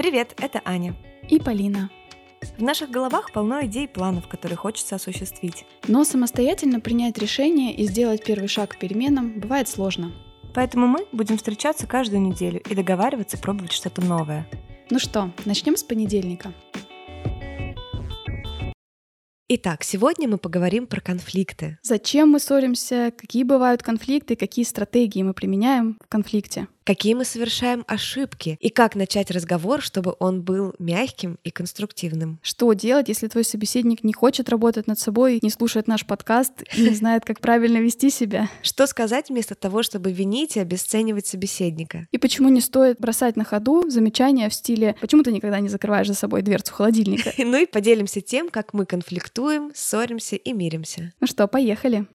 Привет, это Аня. И Полина. В наших головах полно идей и планов, которые хочется осуществить. Но самостоятельно принять решение и сделать первый шаг к переменам бывает сложно. Поэтому мы будем встречаться каждую неделю и договариваться пробовать что-то новое. Ну что, начнем с понедельника. Итак, сегодня мы поговорим про конфликты. Зачем мы ссоримся, какие бывают конфликты, какие стратегии мы применяем в конфликте какие мы совершаем ошибки и как начать разговор, чтобы он был мягким и конструктивным. Что делать, если твой собеседник не хочет работать над собой, не слушает наш подкаст и не знает, как правильно вести себя? Что сказать вместо того, чтобы винить и обесценивать собеседника? И почему не стоит бросать на ходу замечания в стиле «почему ты никогда не закрываешь за собой дверцу холодильника?» Ну и поделимся тем, как мы конфликтуем, ссоримся и миримся. Ну что, поехали.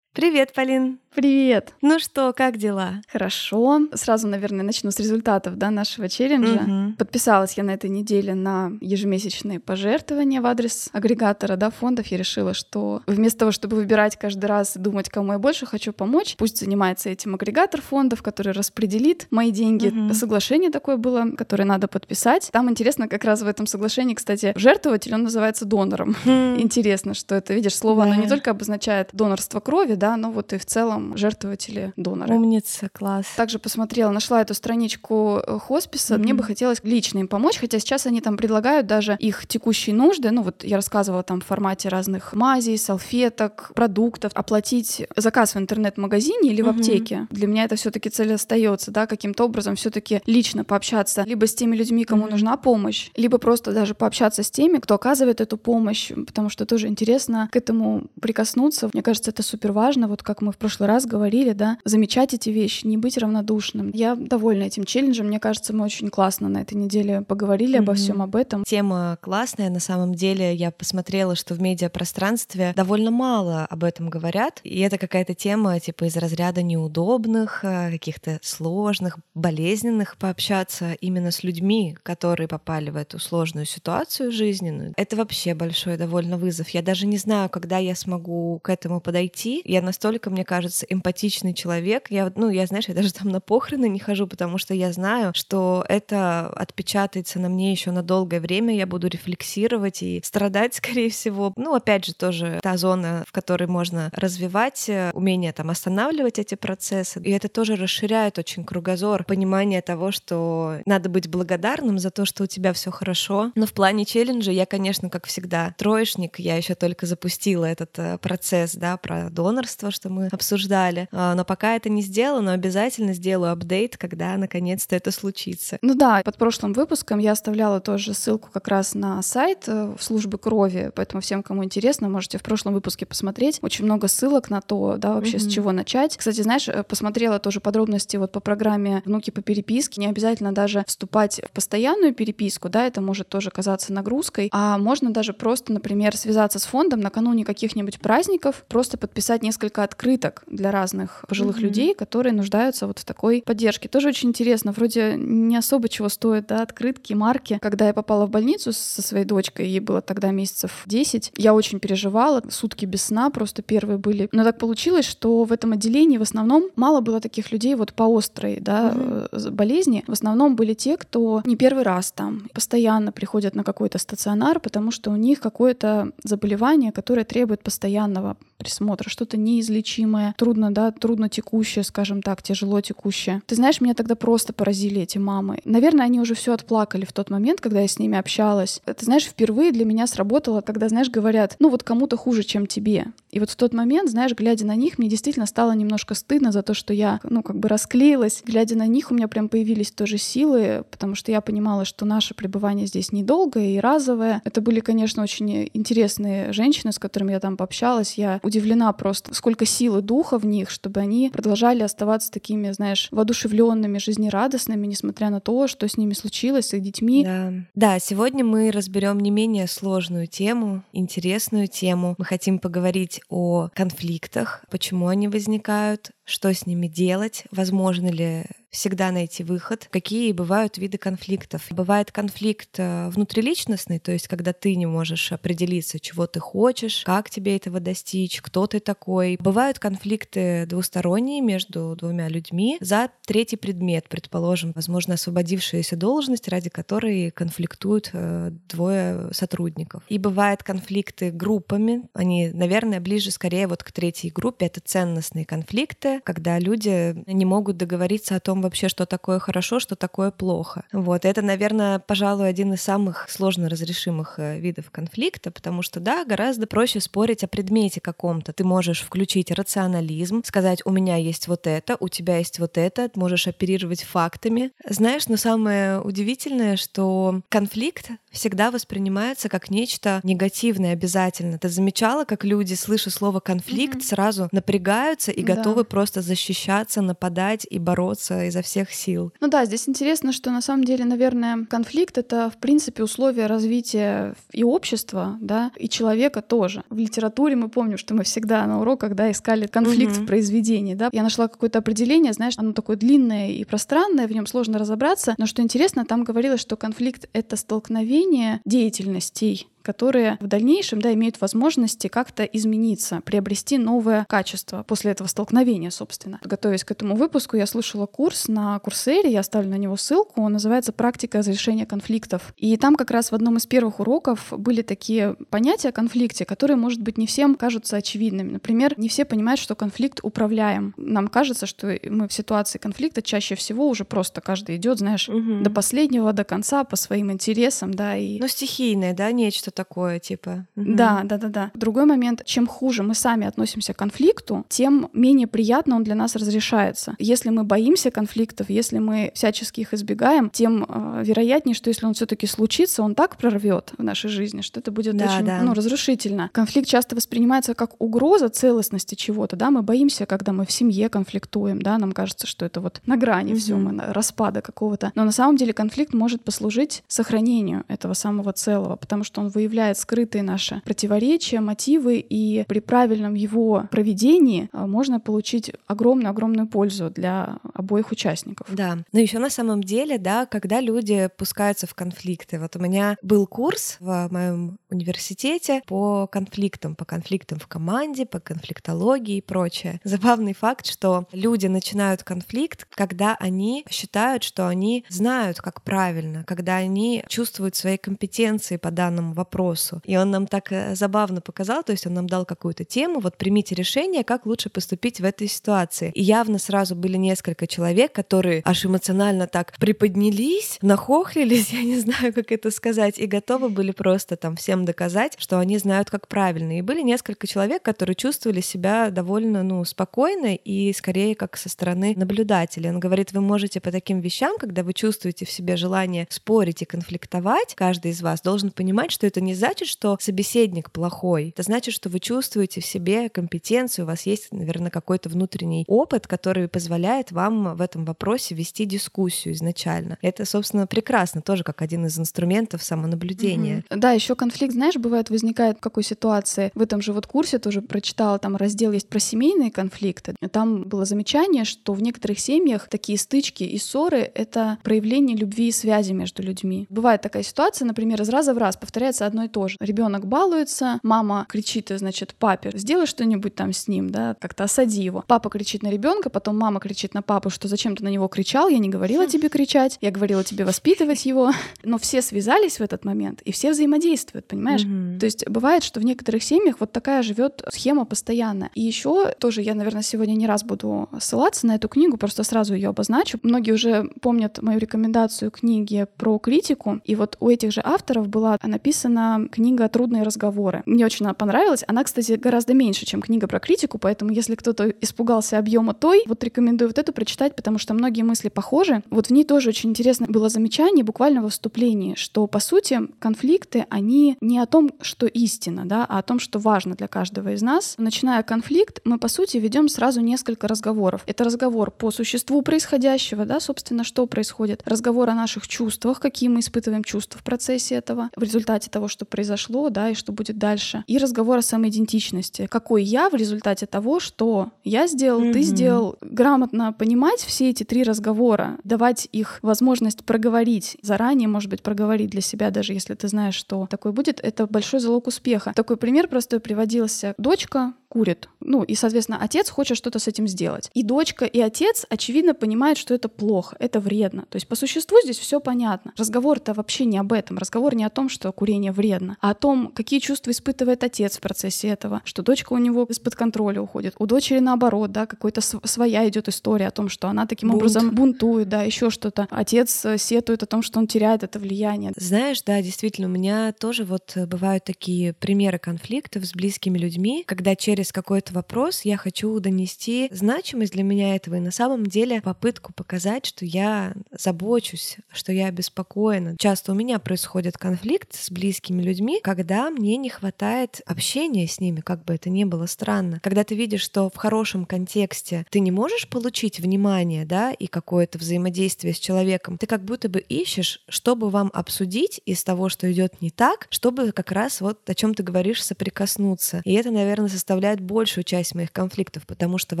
Привет, Полин. Привет! Ну что, как дела? Хорошо. Сразу, наверное, начну с результатов да, нашего челленджа. Угу. Подписалась я на этой неделе на ежемесячные пожертвования в адрес агрегатора да, фондов. Я решила, что вместо того, чтобы выбирать каждый раз и думать, кому я больше хочу помочь, пусть занимается этим агрегатор фондов, который распределит мои деньги. Угу. Соглашение такое было, которое надо подписать. Там интересно, как раз в этом соглашении, кстати, жертвователь, он называется донором. Хм. Интересно, что это, видишь, слово, да. оно не только обозначает донорство крови, да, но вот и в целом жертвователи доноры. Умница, класс. Также посмотрела, нашла эту страничку э, хосписа. Mm-hmm. Мне бы хотелось лично им помочь, хотя сейчас они там предлагают даже их текущие нужды. Ну вот я рассказывала там в формате разных мазей, салфеток, продуктов, оплатить заказ в интернет-магазине или в mm-hmm. аптеке. Для меня это все-таки цель остается, да, каким-то образом все-таки лично пообщаться либо с теми людьми, кому mm-hmm. нужна помощь, либо просто даже пообщаться с теми, кто оказывает эту помощь, потому что тоже интересно к этому прикоснуться. Мне кажется, это супер важно. Вот как мы в прошлый раз раз говорили, да, замечать эти вещи, не быть равнодушным. Я довольна этим челленджем. Мне кажется, мы очень классно на этой неделе поговорили mm-hmm. обо всем об этом. Тема классная. На самом деле я посмотрела, что в медиапространстве довольно мало об этом говорят. И это какая-то тема типа из разряда неудобных, э, каких-то сложных, болезненных пообщаться именно с людьми, которые попали в эту сложную ситуацию жизненную. Это вообще большой довольно вызов. Я даже не знаю, когда я смогу к этому подойти. Я настолько, мне кажется, эмпатичный человек. Я, ну, я, знаешь, я даже там на похороны не хожу, потому что я знаю, что это отпечатается на мне еще на долгое время. Я буду рефлексировать и страдать, скорее всего. Ну, опять же, тоже та зона, в которой можно развивать э, умение там останавливать эти процессы. И это тоже расширяет очень кругозор, понимание того, что надо быть благодарным за то, что у тебя все хорошо. Но в плане челленджа я, конечно, как всегда, троечник. Я еще только запустила этот э, процесс, да, про донорство, что мы обсуждали ждали. А, но пока это не сделано, обязательно сделаю апдейт, когда наконец-то это случится. Ну да, под прошлым выпуском я оставляла тоже ссылку как раз на сайт э, в службы крови, поэтому всем, кому интересно, можете в прошлом выпуске посмотреть. Очень много ссылок на то, да, вообще mm-hmm. с чего начать. Кстати, знаешь, э, посмотрела тоже подробности вот по программе «Внуки по переписке». Не обязательно даже вступать в постоянную переписку, да, это может тоже казаться нагрузкой, а можно даже просто, например, связаться с фондом накануне каких-нибудь праздников, просто подписать несколько открыток для разных пожилых mm-hmm. людей, которые нуждаются вот в такой поддержке. Тоже очень интересно. Вроде не особо чего стоят, да, открытки, марки. Когда я попала в больницу со своей дочкой, ей было тогда месяцев 10, я очень переживала. Сутки без сна просто первые были. Но так получилось, что в этом отделении в основном мало было таких людей вот по острой, да, mm-hmm. болезни. В основном были те, кто не первый раз там, постоянно приходят на какой-то стационар, потому что у них какое-то заболевание, которое требует постоянного присмотра, что-то неизлечимое, трудно, да, трудно текущее, скажем так, тяжело текущее. Ты знаешь, меня тогда просто поразили эти мамы. Наверное, они уже все отплакали в тот момент, когда я с ними общалась. Ты знаешь, впервые для меня сработало, когда, знаешь, говорят, ну вот кому-то хуже, чем тебе. И вот в тот момент, знаешь, глядя на них, мне действительно стало немножко стыдно за то, что я, ну, как бы расклеилась. Глядя на них, у меня прям появились тоже силы, потому что я понимала, что наше пребывание здесь недолгое и разовое. Это были, конечно, очень интересные женщины, с которыми я там пообщалась. Я удивлена просто, сколько силы духа в них, чтобы они продолжали оставаться такими, знаешь, воодушевленными, жизнерадостными, несмотря на то, что с ними случилось, с их детьми. Да. да, сегодня мы разберем не менее сложную тему, интересную тему. Мы хотим поговорить о конфликтах, почему они возникают, что с ними делать, возможно ли всегда найти выход. Какие бывают виды конфликтов? Бывает конфликт э, внутриличностный, то есть когда ты не можешь определиться, чего ты хочешь, как тебе этого достичь, кто ты такой. Бывают конфликты двусторонние между двумя людьми за третий предмет, предположим, возможно, освободившаяся должность, ради которой конфликтуют э, двое сотрудников. И бывают конфликты группами, они, наверное, ближе скорее вот к третьей группе, это ценностные конфликты, когда люди не могут договориться о том, вообще, что такое хорошо, что такое плохо. Вот, это, наверное, пожалуй, один из самых сложно разрешимых э, видов конфликта, потому что, да, гораздо проще спорить о предмете каком-то. Ты можешь включить рационализм, сказать, у меня есть вот это, у тебя есть вот это, можешь оперировать фактами. Знаешь, но самое удивительное, что конфликт всегда воспринимается как нечто негативное обязательно. Ты замечала, как люди, слыша слово конфликт, mm-hmm. сразу напрягаются и да. готовы просто защищаться, нападать и бороться изо всех сил. Ну да, здесь интересно, что на самом деле, наверное, конфликт — это, в принципе, условия развития и общества, да, и человека тоже. В литературе мы помним, что мы всегда на уроках, да, искали конфликт угу. в произведении, да. Я нашла какое-то определение, знаешь, оно такое длинное и пространное, в нем сложно разобраться, но что интересно, там говорилось, что конфликт — это столкновение деятельностей которые в дальнейшем да, имеют возможности как-то измениться, приобрести новое качество после этого столкновения, собственно. Готовясь к этому выпуску, я слушала курс на Курсере, я оставлю на него ссылку, он называется «Практика разрешения конфликтов». И там как раз в одном из первых уроков были такие понятия о конфликте, которые, может быть, не всем кажутся очевидными. Например, не все понимают, что конфликт управляем. Нам кажется, что мы в ситуации конфликта чаще всего уже просто каждый идет, знаешь, угу. до последнего, до конца по своим интересам, да, и... Ну, стихийное, да, нечто такое, типа. Угу. Да, да, да, да. Другой момент, чем хуже мы сами относимся к конфликту, тем менее приятно он для нас разрешается. Если мы боимся конфликтов, если мы всячески их избегаем, тем э, вероятнее, что если он все-таки случится, он так прорвет в нашей жизни, что это будет да, очень да. Ну, разрушительно. Конфликт часто воспринимается как угроза целостности чего-то, да, мы боимся, когда мы в семье конфликтуем, да, нам кажется, что это вот на грани угу. все, мы на распада какого-то. Но на самом деле конфликт может послужить сохранению этого самого целого, потому что он выявляет выявляет скрытые наши противоречия, мотивы, и при правильном его проведении а, можно получить огромную-огромную пользу для обоих участников. Да, но еще на самом деле, да, когда люди пускаются в конфликты. Вот у меня был курс в моем университете по конфликтам, по конфликтам в команде, по конфликтологии и прочее. Забавный факт, что люди начинают конфликт, когда они считают, что они знают, как правильно, когда они чувствуют свои компетенции по данному вопросу, вопросу. И он нам так э, забавно показал, то есть он нам дал какую-то тему, вот примите решение, как лучше поступить в этой ситуации. И явно сразу были несколько человек, которые аж эмоционально так приподнялись, нахохлились, я не знаю, как это сказать, и готовы были просто там всем доказать, что они знают, как правильно. И были несколько человек, которые чувствовали себя довольно, ну, спокойно и скорее как со стороны наблюдателя. Он говорит, вы можете по таким вещам, когда вы чувствуете в себе желание спорить и конфликтовать, каждый из вас должен понимать, что это не значит, что собеседник плохой. Это значит, что вы чувствуете в себе компетенцию, у вас есть, наверное, какой-то внутренний опыт, который позволяет вам в этом вопросе вести дискуссию изначально. Это, собственно, прекрасно, тоже как один из инструментов самонаблюдения. Угу. Да, еще конфликт, знаешь, бывает возникает в какой ситуации. В этом же вот курсе тоже прочитала, там раздел есть про семейные конфликты. Там было замечание, что в некоторых семьях такие стычки и ссоры — это проявление любви и связи между людьми. Бывает такая ситуация, например, из раза в раз повторяется одно и то же. Ребенок балуется, мама кричит, значит, папе, сделай что-нибудь там с ним, да, как-то осади его. Папа кричит на ребенка, потом мама кричит на папу, что зачем ты на него кричал, я не говорила хм. тебе кричать, я говорила тебе воспитывать его. Но все связались в этот момент, и все взаимодействуют, понимаешь? Mm-hmm. То есть бывает, что в некоторых семьях вот такая живет схема постоянно. И еще тоже я, наверное, сегодня не раз буду ссылаться на эту книгу, просто сразу ее обозначу. Многие уже помнят мою рекомендацию книги про критику, и вот у этих же авторов была написана книга «Трудные разговоры». Мне очень она понравилась. Она, кстати, гораздо меньше, чем книга про критику, поэтому если кто-то испугался объема той, вот рекомендую вот эту прочитать, потому что многие мысли похожи. Вот в ней тоже очень интересно было замечание буквально во вступлении, что, по сути, конфликты, они не о том, что истина, да, а о том, что важно для каждого из нас. Начиная конфликт, мы, по сути, ведем сразу несколько разговоров. Это разговор по существу происходящего, да, собственно, что происходит. Разговор о наших чувствах, какие мы испытываем чувства в процессе этого, в результате того, того, что произошло, да, и что будет дальше. И разговор о самоидентичности. Какой я в результате того, что я сделал, mm-hmm. ты сделал. Грамотно понимать все эти три разговора, давать их возможность проговорить заранее, может быть, проговорить для себя, даже если ты знаешь, что такое будет, это большой залог успеха. Такой пример простой приводился. Дочка курит. Ну, и, соответственно, отец хочет что-то с этим сделать. И дочка, и отец, очевидно, понимают, что это плохо, это вредно. То есть по существу здесь все понятно. Разговор-то вообще не об этом. Разговор не о том, что курение вредно, а о том, какие чувства испытывает отец в процессе этого, что дочка у него из-под контроля уходит. У дочери наоборот, да, какой-то своя идет история о том, что она таким Бунт. образом бунтует, да, еще что-то. Отец э, сетует о том, что он теряет это влияние. Знаешь, да, действительно, у меня тоже вот э, бывают такие примеры конфликтов с близкими людьми, когда через через какой-то вопрос я хочу донести значимость для меня этого и на самом деле попытку показать, что я забочусь, что я обеспокоена. Часто у меня происходит конфликт с близкими людьми, когда мне не хватает общения с ними, как бы это ни было странно. Когда ты видишь, что в хорошем контексте ты не можешь получить внимание, да, и какое-то взаимодействие с человеком, ты как будто бы ищешь, чтобы вам обсудить из того, что идет не так, чтобы как раз вот о чем ты говоришь соприкоснуться. И это, наверное, составляет составляют большую часть моих конфликтов, потому что в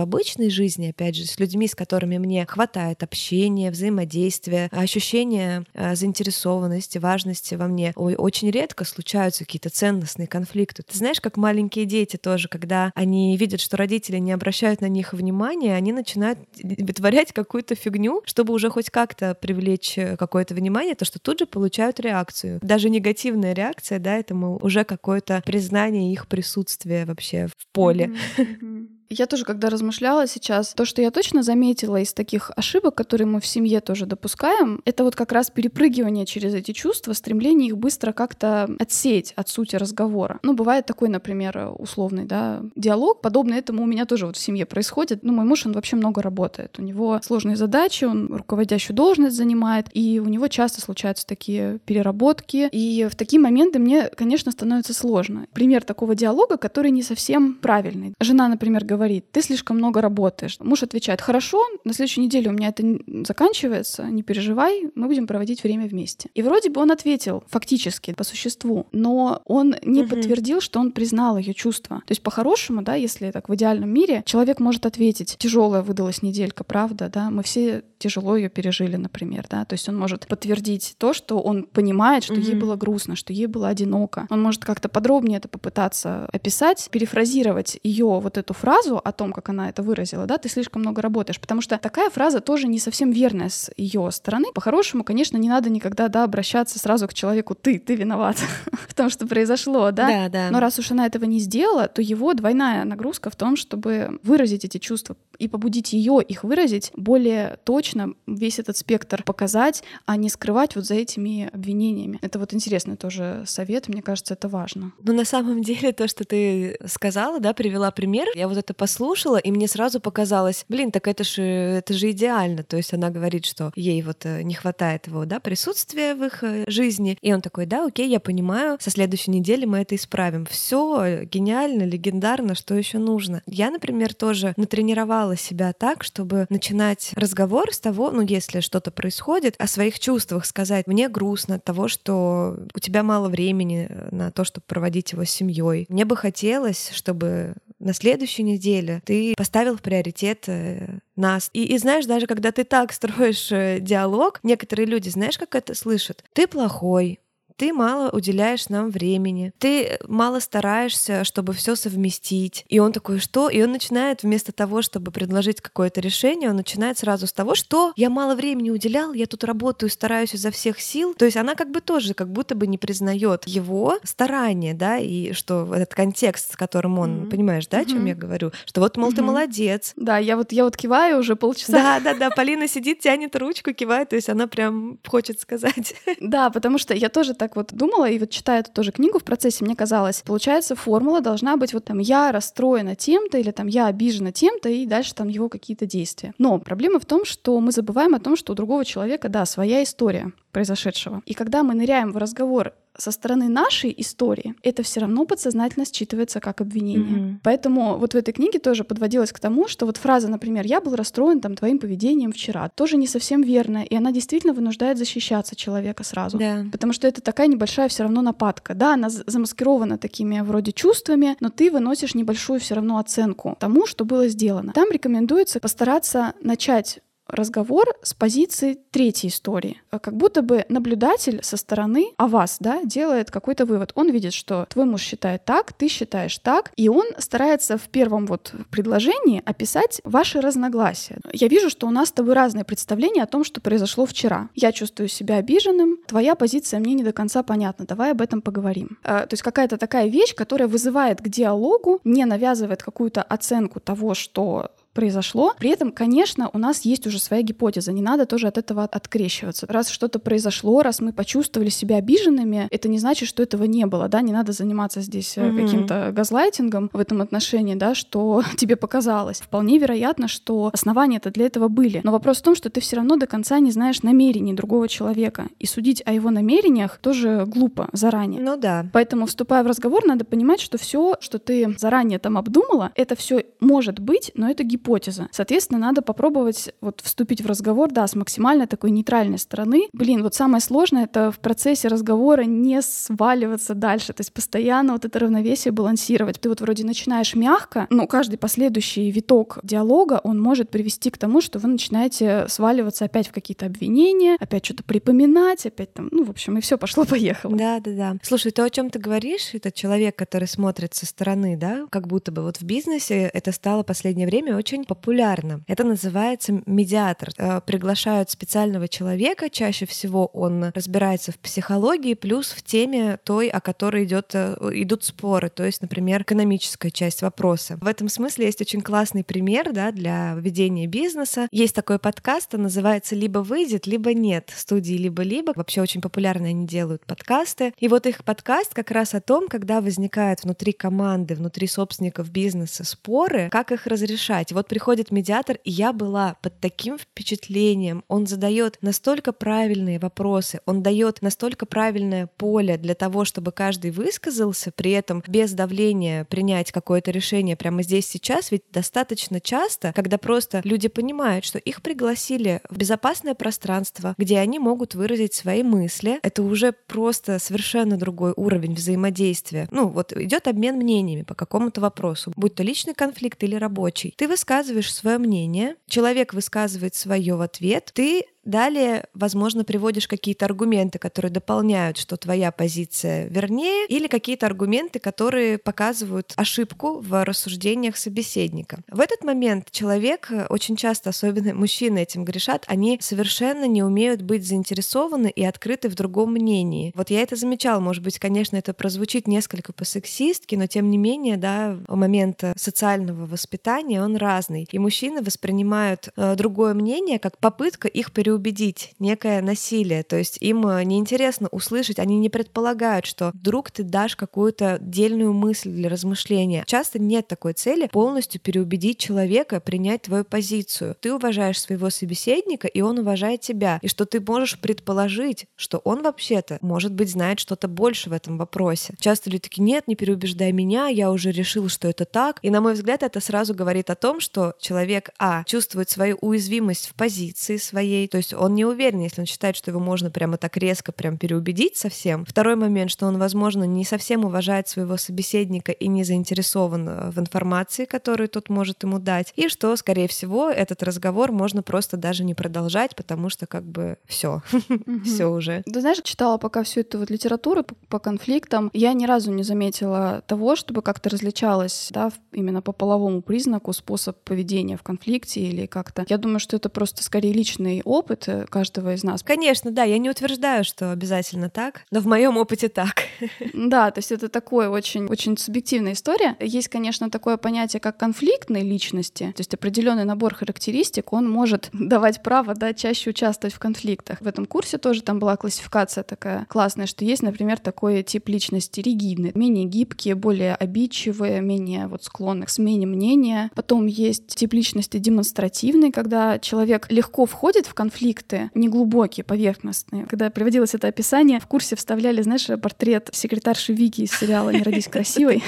обычной жизни, опять же, с людьми, с которыми мне хватает общения, взаимодействия, ощущения э, заинтересованности, важности во мне, очень редко случаются какие-то ценностные конфликты. Ты знаешь, как маленькие дети тоже, когда они видят, что родители не обращают на них внимания, они начинают вытворять какую-то фигню, чтобы уже хоть как-то привлечь э, какое-то внимание, то что тут же получают реакцию. Даже негативная реакция, да, это уже какое-то признание их присутствия вообще в поле. Mm-hmm. Я тоже, когда размышляла сейчас, то, что я точно заметила из таких ошибок, которые мы в семье тоже допускаем, это вот как раз перепрыгивание через эти чувства, стремление их быстро как-то отсеять от сути разговора. Ну, бывает такой, например, условный, да, диалог, подобный этому у меня тоже вот в семье происходит. Ну, мой муж, он вообще много работает. У него сложные задачи, он руководящую должность занимает, и у него часто случаются такие переработки. И в такие моменты мне, конечно, становится сложно. Пример такого диалога, который не совсем правильный. Жена, например, говорит, говорит, ты слишком много работаешь. Муж отвечает, хорошо, на следующей неделе у меня это заканчивается, не переживай, мы будем проводить время вместе. И вроде бы он ответил фактически по существу, но он не угу. подтвердил, что он признал ее чувства. То есть по-хорошему, да, если так в идеальном мире, человек может ответить, тяжелая выдалась неделька, правда, да, мы все тяжело ее пережили, например, да, то есть он может подтвердить то, что он понимает, что угу. ей было грустно, что ей было одиноко. Он может как-то подробнее это попытаться описать, перефразировать ее вот эту фразу, фразу о том, как она это выразила, да, ты слишком много работаешь, потому что такая фраза тоже не совсем верная с ее стороны. По-хорошему, конечно, не надо никогда, да, обращаться сразу к человеку «ты, ты виноват в том, что произошло», да? Да, да. Но раз уж она этого не сделала, то его двойная нагрузка в том, чтобы выразить эти чувства и побудить ее их выразить более точно, весь этот спектр показать, а не скрывать вот за этими обвинениями. Это вот интересный тоже совет, мне кажется, это важно. Ну, на самом деле, то, что ты сказала, да, привела пример, я вот это послушала, и мне сразу показалось, блин, так это же, это же идеально. То есть она говорит, что ей вот э, не хватает его, да, присутствия в их э, жизни. И он такой, да, окей, я понимаю, со следующей недели мы это исправим. Все гениально, легендарно, что еще нужно. Я, например, тоже натренировала себя так, чтобы начинать разговор с того, ну, если что-то происходит, о своих чувствах сказать. Мне грустно от того, что у тебя мало времени э, на то, чтобы проводить его с семьей. Мне бы хотелось, чтобы на следующей неделе ты поставил в приоритет э, нас. И, и знаешь, даже когда ты так строишь э, диалог, некоторые люди, знаешь, как это слышат? Ты плохой, ты мало уделяешь нам времени, ты мало стараешься, чтобы все совместить. И он такой, что? И он начинает вместо того, чтобы предложить какое-то решение, он начинает сразу с того, что я мало времени уделял, я тут работаю, стараюсь изо всех сил. То есть она как бы тоже как будто бы не признает его старания, да, и что этот контекст, с которым он, mm-hmm. понимаешь, да, о чем mm-hmm. я говорю, что вот, мол, mm-hmm. ты молодец. Да, я вот, я вот киваю уже полчаса. Да, да, да, Полина сидит, тянет ручку, кивает, то есть она прям хочет сказать. Да, потому что я тоже так так вот думала, и вот читая эту тоже книгу в процессе, мне казалось, получается, формула должна быть вот там «я расстроена тем-то» или там «я обижена тем-то», и дальше там его какие-то действия. Но проблема в том, что мы забываем о том, что у другого человека, да, своя история произошедшего. И когда мы ныряем в разговор со стороны нашей истории это все равно подсознательно считывается как обвинение. Mm-hmm. Поэтому вот в этой книге тоже подводилось к тому, что вот фраза, например, «я был расстроен там твоим поведением вчера», тоже не совсем верная, и она действительно вынуждает защищаться человека сразу. Да. Потому что это такая небольшая все равно нападка. Да, она замаскирована такими вроде чувствами, но ты выносишь небольшую все равно оценку тому, что было сделано. Там рекомендуется постараться начать разговор с позиции третьей истории. Как будто бы наблюдатель со стороны о вас, да, делает какой-то вывод. Он видит, что твой муж считает так, ты считаешь так, и он старается в первом вот предложении описать ваши разногласия. Я вижу, что у нас с тобой разные представления о том, что произошло вчера. Я чувствую себя обиженным, твоя позиция мне не до конца понятна, давай об этом поговорим. А, то есть какая-то такая вещь, которая вызывает к диалогу, не навязывает какую-то оценку того, что произошло. При этом, конечно, у нас есть уже своя гипотеза, не надо тоже от этого открещиваться. Раз что-то произошло, раз мы почувствовали себя обиженными, это не значит, что этого не было, да, не надо заниматься здесь mm-hmm. каким-то газлайтингом в этом отношении, да, что тебе показалось. Вполне вероятно, что основания-то для этого были. Но вопрос в том, что ты все равно до конца не знаешь намерений другого человека. И судить о его намерениях тоже глупо заранее. Ну да. Поэтому, вступая в разговор, надо понимать, что все, что ты заранее там обдумала, это все может быть, но это гипотеза гипотеза. Соответственно, надо попробовать вот вступить в разговор, да, с максимально такой нейтральной стороны. Блин, вот самое сложное — это в процессе разговора не сваливаться дальше, то есть постоянно вот это равновесие балансировать. Ты вот вроде начинаешь мягко, но каждый последующий виток диалога, он может привести к тому, что вы начинаете сваливаться опять в какие-то обвинения, опять что-то припоминать, опять там, ну, в общем, и все пошло-поехало. Да, да, да. Слушай, то, о чем ты говоришь, это человек, который смотрит со стороны, да, как будто бы вот в бизнесе это стало последнее время очень очень популярно. Это называется медиатор. Э, приглашают специального человека, чаще всего он разбирается в психологии, плюс в теме той, о которой идет, э, идут споры, то есть, например, экономическая часть вопроса. В этом смысле есть очень классный пример да, для ведения бизнеса. Есть такой подкаст, он называется «Либо выйдет, либо нет» студии «Либо-либо». Вообще очень популярно они делают подкасты. И вот их подкаст как раз о том, когда возникают внутри команды, внутри собственников бизнеса споры, как их разрешать. Вот приходит медиатор, и я была под таким впечатлением. Он задает настолько правильные вопросы, он дает настолько правильное поле для того, чтобы каждый высказался, при этом без давления принять какое-то решение прямо здесь сейчас, ведь достаточно часто, когда просто люди понимают, что их пригласили в безопасное пространство, где они могут выразить свои мысли, это уже просто совершенно другой уровень взаимодействия. Ну, вот идет обмен мнениями по какому-то вопросу, будь то личный конфликт или рабочий. Ты высказываешь высказываешь свое мнение, человек высказывает свое в ответ, ты Далее, возможно, приводишь какие-то аргументы, которые дополняют, что твоя позиция вернее, или какие-то аргументы, которые показывают ошибку в рассуждениях собеседника. В этот момент человек, очень часто, особенно мужчины этим грешат, они совершенно не умеют быть заинтересованы и открыты в другом мнении. Вот я это замечала, может быть, конечно, это прозвучит несколько по-сексистски, но тем не менее, да, момент социального воспитания, он разный. И мужчины воспринимают э, другое мнение как попытка их переубедить переубедить, некое насилие. То есть им э, неинтересно услышать, они не предполагают, что вдруг ты дашь какую-то дельную мысль для размышления. Часто нет такой цели полностью переубедить человека, принять твою позицию. Ты уважаешь своего собеседника, и он уважает тебя. И что ты можешь предположить, что он вообще-то, может быть, знает что-то больше в этом вопросе. Часто люди такие, нет, не переубеждай меня, я уже решил, что это так. И, на мой взгляд, это сразу говорит о том, что человек, а, чувствует свою уязвимость в позиции своей, то есть есть он не уверен, если он считает, что его можно прямо так резко прям переубедить совсем. Второй момент, что он, возможно, не совсем уважает своего собеседника и не заинтересован э, в информации, которую тот может ему дать. И что, скорее всего, этот разговор можно просто даже не продолжать, потому что как бы все, все уже. Ты знаешь, читала пока всю эту вот литературу по конфликтам, я ни разу не заметила того, чтобы как-то различалось, да, именно по половому признаку способ поведения в конфликте или как-то. Я думаю, что это просто скорее личный опыт, опыт каждого из нас. Конечно, да, я не утверждаю, что обязательно так, но в моем опыте так. Да, то есть это такое очень, очень субъективная история. Есть, конечно, такое понятие, как конфликтной личности, то есть определенный набор характеристик, он может давать право, да, чаще участвовать в конфликтах. В этом курсе тоже там была классификация такая классная, что есть, например, такой тип личности ригидный, менее гибкие, более обидчивые, менее вот склонны к смене мнения. Потом есть тип личности демонстративный, когда человек легко входит в конфликт, конфликты неглубокие, поверхностные. Когда приводилось это описание, в курсе вставляли, знаешь, портрет секретарши Вики из сериала «Не родись красивой».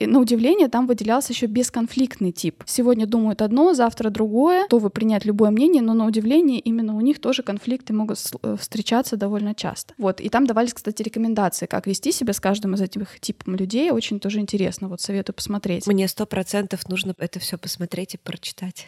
На удивление там выделялся еще бесконфликтный тип. Сегодня думают одно, завтра другое, готовы принять любое мнение, но на удивление именно у них тоже конфликты могут э, встречаться довольно часто. Вот. И там давались, кстати, рекомендации, как вести себя с каждым из этих типов людей. Очень тоже интересно. Вот советую посмотреть. Мне сто процентов нужно это все посмотреть и прочитать.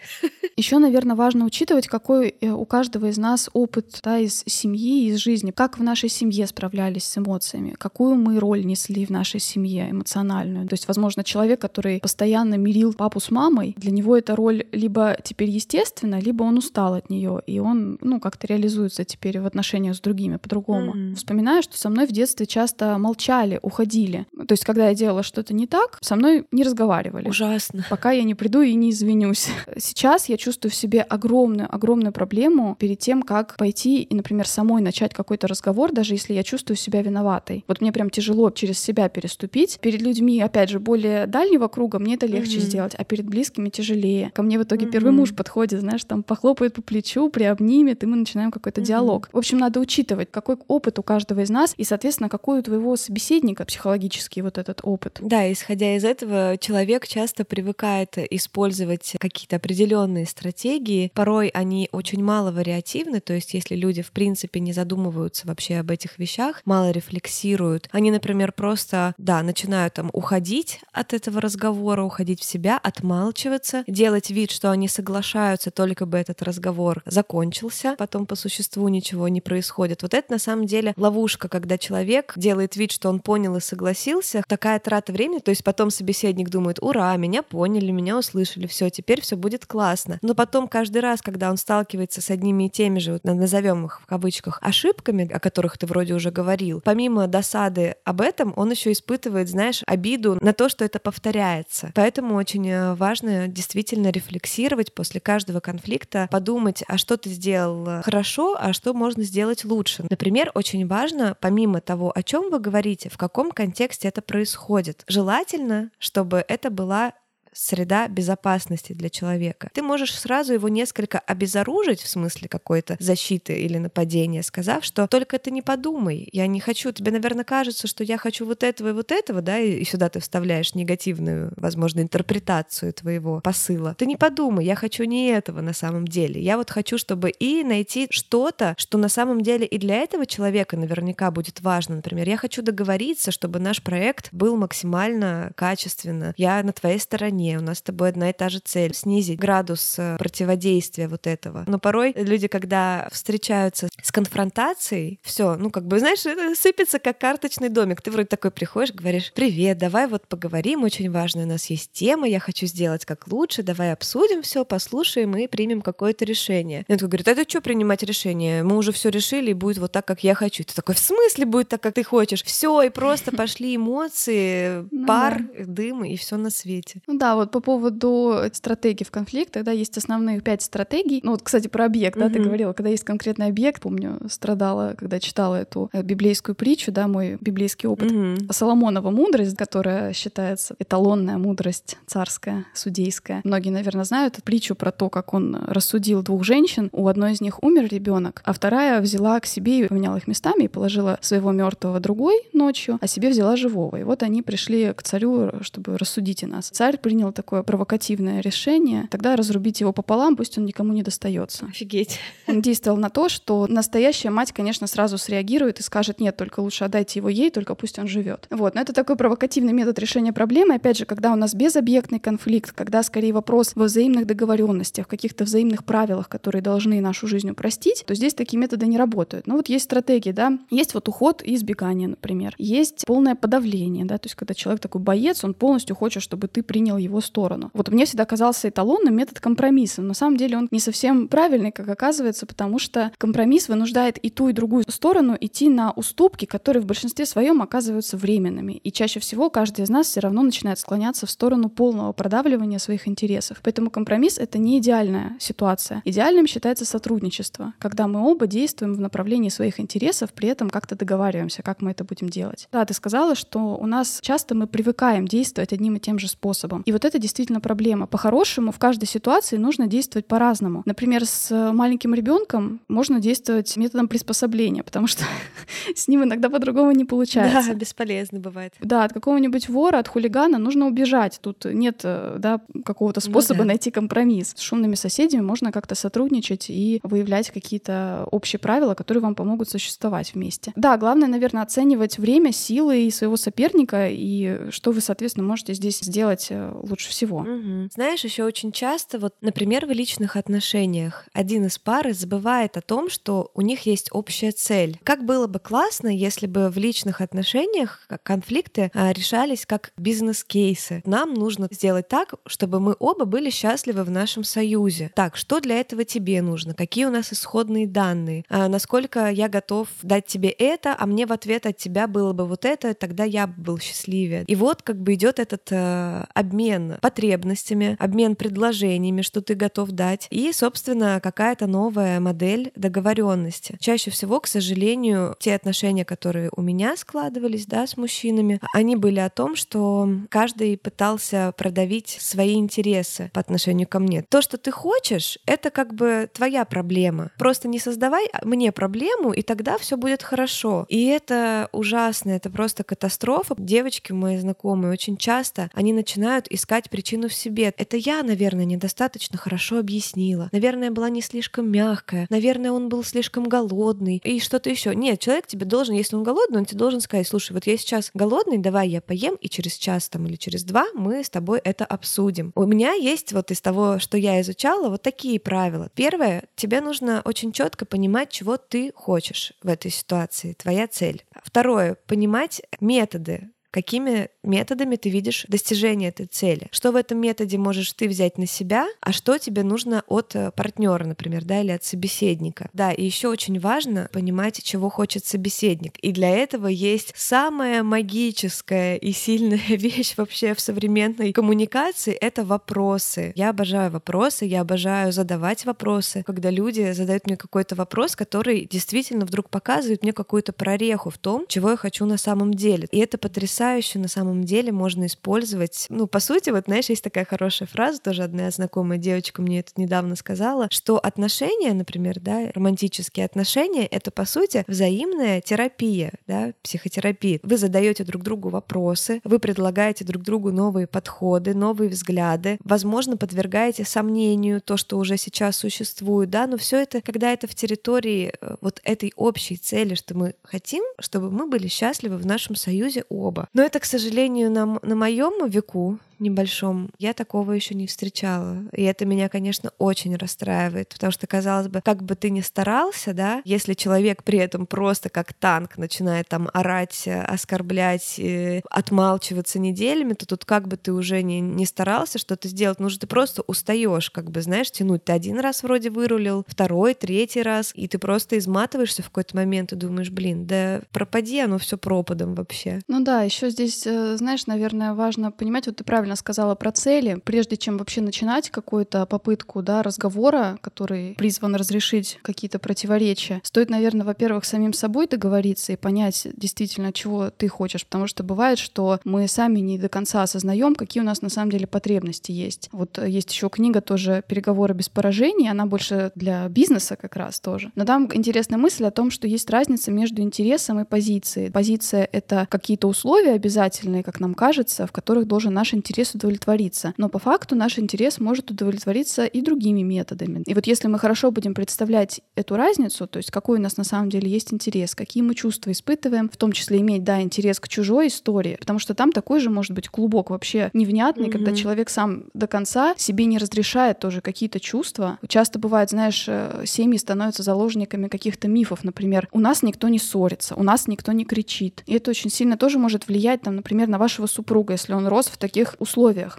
Еще, наверное, важно учитывать, какой э, у каждого из нас опыт да, из семьи, из жизни, как в нашей семье справлялись с эмоциями, какую мы роль несли в нашей семье эмоциональную. То есть, возможно, человек, который постоянно мирил папу с мамой, для него эта роль либо теперь естественна, либо он устал от нее, и он, ну, как-то реализуется теперь в отношениях с другими по-другому. Mm-hmm. Вспоминаю, что со мной в детстве часто молчали, уходили. То есть, когда я делала что-то не так, со мной не разговаривали. Ужасно. Пока я не приду и не извинюсь. Сейчас я чувствую в себе огромную, огромную проблему перед тем, как пойти и, например, самой начать какой-то разговор, даже если я чувствую себя виноватой. Вот мне прям тяжело через себя переступить. Перед людьми, опять же, более дальнего круга мне это легче mm-hmm. сделать, а перед близкими тяжелее. Ко мне в итоге mm-hmm. первый муж подходит, знаешь, там похлопает по плечу, приобнимет, и мы начинаем какой-то mm-hmm. диалог. В общем, надо учитывать, какой опыт у каждого из нас, и, соответственно, какой у твоего собеседника психологический вот этот опыт. Да, исходя из этого, человек часто привыкает использовать какие-то определенные стратегии. Порой они очень мало вариативны, то есть если люди в принципе не задумываются вообще об этих вещах, мало рефлексируют, они, например, просто, да, начинают там уходить от этого разговора, уходить в себя, отмалчиваться, делать вид, что они соглашаются, только бы этот разговор закончился, потом по существу ничего не происходит. Вот это на самом деле ловушка, когда человек делает вид, что он понял и согласился, такая трата времени, то есть потом собеседник думает, ура, меня поняли, меня услышали, все, теперь все будет классно. Но потом каждый раз, когда он сталкивается с одними и теми же, вот, назовем их в кавычках, ошибками, о которых ты вроде уже говорил, помимо досады об этом, он еще испытывает, знаешь, обиду на то, что это повторяется. Поэтому очень э, важно действительно рефлексировать после каждого конфликта, подумать, а что ты сделал хорошо, а что можно сделать лучше. Например, очень важно, помимо того, о чем вы говорите, в каком контексте это происходит. Желательно, чтобы это была среда безопасности для человека. Ты можешь сразу его несколько обезоружить в смысле какой-то защиты или нападения, сказав, что только это не подумай, я не хочу, тебе, наверное, кажется, что я хочу вот этого и вот этого, да, и сюда ты вставляешь негативную, возможно, интерпретацию твоего посыла. Ты не подумай, я хочу не этого на самом деле. Я вот хочу, чтобы и найти что-то, что на самом деле и для этого человека наверняка будет важно. Например, я хочу договориться, чтобы наш проект был максимально качественно. Я на твоей стороне, стороне, у нас с тобой одна и та же цель — снизить градус э, противодействия вот этого. Но порой люди, когда встречаются с конфронтацией, все, ну как бы, знаешь, это сыпется как карточный домик. Ты вроде такой приходишь, говоришь, привет, давай вот поговорим, очень важная у нас есть тема, я хочу сделать как лучше, давай обсудим все, послушаем и примем какое-то решение. И он такой говорит, а ты что принимать решение? Мы уже все решили, и будет вот так, как я хочу. Ты такой, в смысле будет так, как ты хочешь? Все, и просто пошли эмоции, ну пар, дым и все на свете. Ну да, вот по поводу стратегий в конфликтах, да, есть основные пять стратегий. Ну вот, кстати, про объект, да, ты говорила, когда есть конкретный объект, помню, страдала, когда читала эту э, библейскую притчу, да, мой библейский опыт. Соломонова мудрость, которая считается эталонная мудрость царская, судейская. Многие, наверное, знают эту притчу про то, как он рассудил двух женщин. У одной из них умер ребенок, а вторая взяла к себе и поменяла их местами и положила своего мертвого другой ночью, а себе взяла живого. И вот они пришли к царю, чтобы рассудить нас. Царь принял принял такое провокативное решение, тогда разрубить его пополам, пусть он никому не достается. Офигеть. Он действовал на то, что настоящая мать, конечно, сразу среагирует и скажет, нет, только лучше отдайте его ей, только пусть он живет. Вот, но это такой провокативный метод решения проблемы. Опять же, когда у нас безобъектный конфликт, когда скорее вопрос во взаимных договоренностях, в каких-то взаимных правилах, которые должны нашу жизнь упростить, то здесь такие методы не работают. Но вот есть стратегии, да, есть вот уход и избегание, например. Есть полное подавление, да, то есть когда человек такой боец, он полностью хочет, чтобы ты принял его его сторону. Вот мне всегда казался эталонным метод компромисса. Но на самом деле он не совсем правильный, как оказывается, потому что компромисс вынуждает и ту, и другую сторону идти на уступки, которые в большинстве своем оказываются временными. И чаще всего каждый из нас все равно начинает склоняться в сторону полного продавливания своих интересов. Поэтому компромисс — это не идеальная ситуация. Идеальным считается сотрудничество, когда мы оба действуем в направлении своих интересов, при этом как-то договариваемся, как мы это будем делать. Да, ты сказала, что у нас часто мы привыкаем действовать одним и тем же способом. И в вот это действительно проблема. По-хорошему, в каждой ситуации нужно действовать по-разному. Например, с маленьким ребенком можно действовать методом приспособления, потому что с ним иногда по-другому не получается. Да, бесполезно бывает. Да, от какого-нибудь вора, от хулигана нужно убежать. Тут нет э, да, какого-то ну способа ну, да. найти компромисс. С шумными соседями можно как-то сотрудничать и выявлять какие-то общие правила, которые вам помогут существовать вместе. Да, главное, наверное, оценивать время, силы и своего соперника, и что вы, соответственно, можете здесь сделать э, лучше всего. Угу. Знаешь, еще очень часто, вот, например, в личных отношениях один из пары забывает о том, что у них есть общая цель. Как было бы классно, если бы в личных отношениях конфликты а, решались как бизнес-кейсы. Нам нужно сделать так, чтобы мы оба были счастливы в нашем союзе. Так, что для этого тебе нужно? Какие у нас исходные данные? А, насколько я готов дать тебе это, а мне в ответ от тебя было бы вот это, тогда я был счастливее. И вот как бы идет этот э, обмен потребностями, обмен предложениями, что ты готов дать, и, собственно, какая-то новая модель договоренности. Чаще всего, к сожалению, те отношения, которые у меня складывались, да, с мужчинами, они были о том, что каждый пытался продавить свои интересы по отношению ко мне. То, что ты хочешь, это как бы твоя проблема. Просто не создавай мне проблему, и тогда все будет хорошо. И это ужасно, это просто катастрофа. Девочки мои знакомые очень часто, они начинают искать причину в себе. Это я, наверное, недостаточно хорошо объяснила. Наверное, была не слишком мягкая. Наверное, он был слишком голодный. И что-то еще. Нет, человек тебе должен, если он голодный, он тебе должен сказать, слушай, вот я сейчас голодный, давай я поем, и через час там или через два мы с тобой это обсудим. У меня есть вот из того, что я изучала, вот такие правила. Первое, тебе нужно очень четко понимать, чего ты хочешь в этой ситуации, твоя цель. Второе, понимать методы, какими методами ты видишь достижение этой цели. Что в этом методе можешь ты взять на себя, а что тебе нужно от э, партнера, например, да, или от собеседника. Да, и еще очень важно понимать, чего хочет собеседник. И для этого есть самая магическая и сильная вещь вообще в современной коммуникации — это вопросы. Я обожаю вопросы, я обожаю задавать вопросы, когда люди задают мне какой-то вопрос, который действительно вдруг показывает мне какую-то прореху в том, чего я хочу на самом деле. И это потрясающе на самом самом деле можно использовать. Ну, по сути, вот, знаешь, есть такая хорошая фраза, тоже одна знакомая девочка мне это недавно сказала, что отношения, например, да, романтические отношения, это, по сути, взаимная терапия, да, психотерапия. Вы задаете друг другу вопросы, вы предлагаете друг другу новые подходы, новые взгляды, возможно, подвергаете сомнению то, что уже сейчас существует, да, но все это, когда это в территории э, вот этой общей цели, что мы хотим, чтобы мы были счастливы в нашем союзе оба. Но это, к сожалению, на, на моем веку небольшом, я такого еще не встречала. И это меня, конечно, очень расстраивает, потому что, казалось бы, как бы ты ни старался, да, если человек при этом просто как танк начинает там орать, оскорблять, э, отмалчиваться неделями, то тут как бы ты уже не, не старался что-то сделать, ну уже ты просто устаешь, как бы, знаешь, тянуть. Ты один раз вроде вырулил, второй, третий раз, и ты просто изматываешься в какой-то момент и думаешь, блин, да пропади оно все пропадом вообще. Ну да, еще здесь, э, знаешь, наверное, важно понимать, вот ты правильно правильно сказала про цели. Прежде чем вообще начинать какую-то попытку да, разговора, который призван разрешить какие-то противоречия, стоит, наверное, во-первых, самим собой договориться и понять действительно, чего ты хочешь. Потому что бывает, что мы сами не до конца осознаем, какие у нас на самом деле потребности есть. Вот есть еще книга тоже «Переговоры без поражений», она больше для бизнеса как раз тоже. Но там интересная мысль о том, что есть разница между интересом и позицией. Позиция — это какие-то условия обязательные, как нам кажется, в которых должен наш интерес интерес удовлетвориться. Но по факту наш интерес может удовлетвориться и другими методами. И вот если мы хорошо будем представлять эту разницу, то есть какой у нас на самом деле есть интерес, какие мы чувства испытываем, в том числе иметь, да, интерес к чужой истории, потому что там такой же может быть клубок вообще невнятный, mm-hmm. когда человек сам до конца себе не разрешает тоже какие-то чувства. Часто бывает, знаешь, э, семьи становятся заложниками каких-то мифов, например, у нас никто не ссорится, у нас никто не кричит. И это очень сильно тоже может влиять, там, например, на вашего супруга, если он рос в таких условиях.